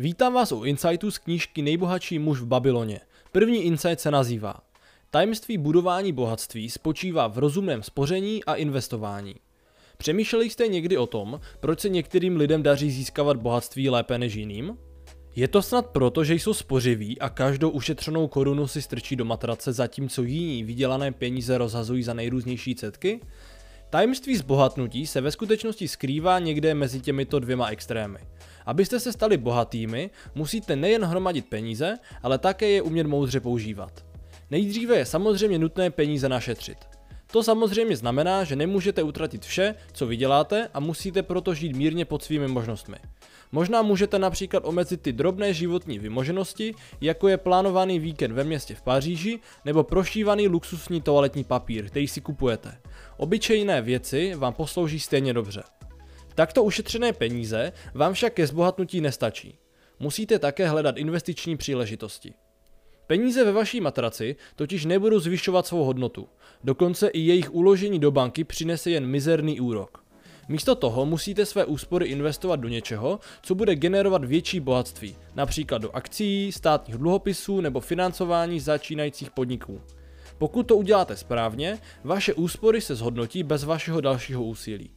Vítám vás u insightu z knížky Nejbohatší muž v Babyloně. První insight se nazývá Tajemství budování bohatství spočívá v rozumném spoření a investování. Přemýšleli jste někdy o tom, proč se některým lidem daří získávat bohatství lépe než jiným? Je to snad proto, že jsou spořiví a každou ušetřenou korunu si strčí do matrace, zatímco jiní vydělané peníze rozhazují za nejrůznější cetky? Tajemství zbohatnutí se ve skutečnosti skrývá někde mezi těmito dvěma extrémy. Abyste se stali bohatými, musíte nejen hromadit peníze, ale také je umět moudře používat. Nejdříve je samozřejmě nutné peníze našetřit. To samozřejmě znamená, že nemůžete utratit vše, co vyděláte a musíte proto žít mírně pod svými možnostmi. Možná můžete například omezit ty drobné životní vymoženosti, jako je plánovaný víkend ve městě v Paříži nebo prošívaný luxusní toaletní papír, který si kupujete. Obyčejné věci vám poslouží stejně dobře. Takto ušetřené peníze vám však ke zbohatnutí nestačí. Musíte také hledat investiční příležitosti. Peníze ve vaší matraci totiž nebudou zvyšovat svou hodnotu, dokonce i jejich uložení do banky přinese jen mizerný úrok. Místo toho musíte své úspory investovat do něčeho, co bude generovat větší bohatství, například do akcí, státních dluhopisů nebo financování začínajících podniků. Pokud to uděláte správně, vaše úspory se zhodnotí bez vašeho dalšího úsilí.